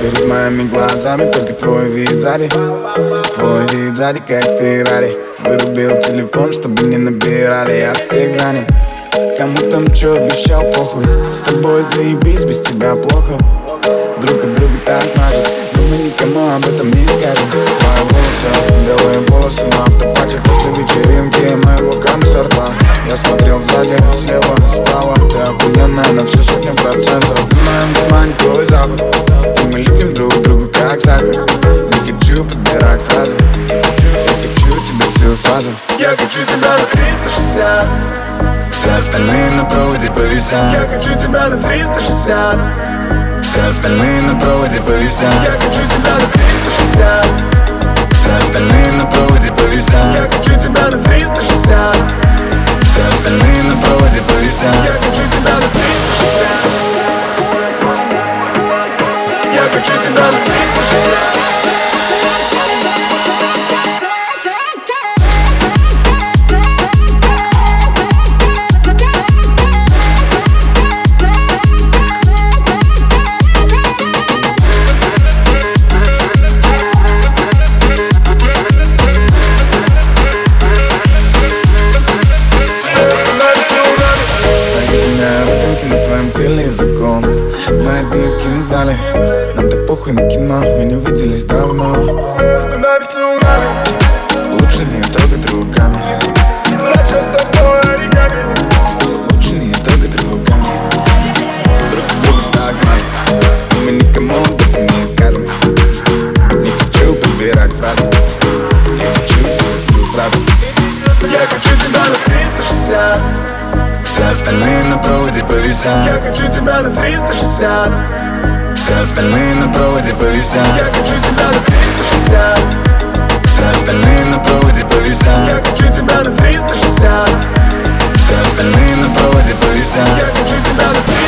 Перед моими глазами только твой вид сзади. Твой вид сзади, как Феррари. Вырубил телефон, чтобы не набирали. Я всех занят. Кому там чё обещал, похуй. С тобой заебись, без тебя плохо. Друг от друга так мажет Но мы никому об этом не скажем слева, справа Ты охуенная на всю сотню процентов. В моем внимании твой запах И мы липнем друг к другу как сахар. Не хочу подбирать фразы. Я хочу тебя всю сразу. Я хочу тебя на 360 Все остальные на проводе повисят. Я хочу тебя на 360 Все остальные на проводе повисят. Я хочу тебя на 360 Все остальные на проводе повисят теле языком Мы одни в кинозале Нам так похуй на кино Мы не виделись давно. Нами цунами Все остальные на проводе повисят. Я хочу тебя на 360 Все остальные на проводе повисят. Я хочу тебя на 360 Все остальные на проводе повисят. Я хочу тебя на 360 Все остальные на проводе повисят. Я хочу тебя на 360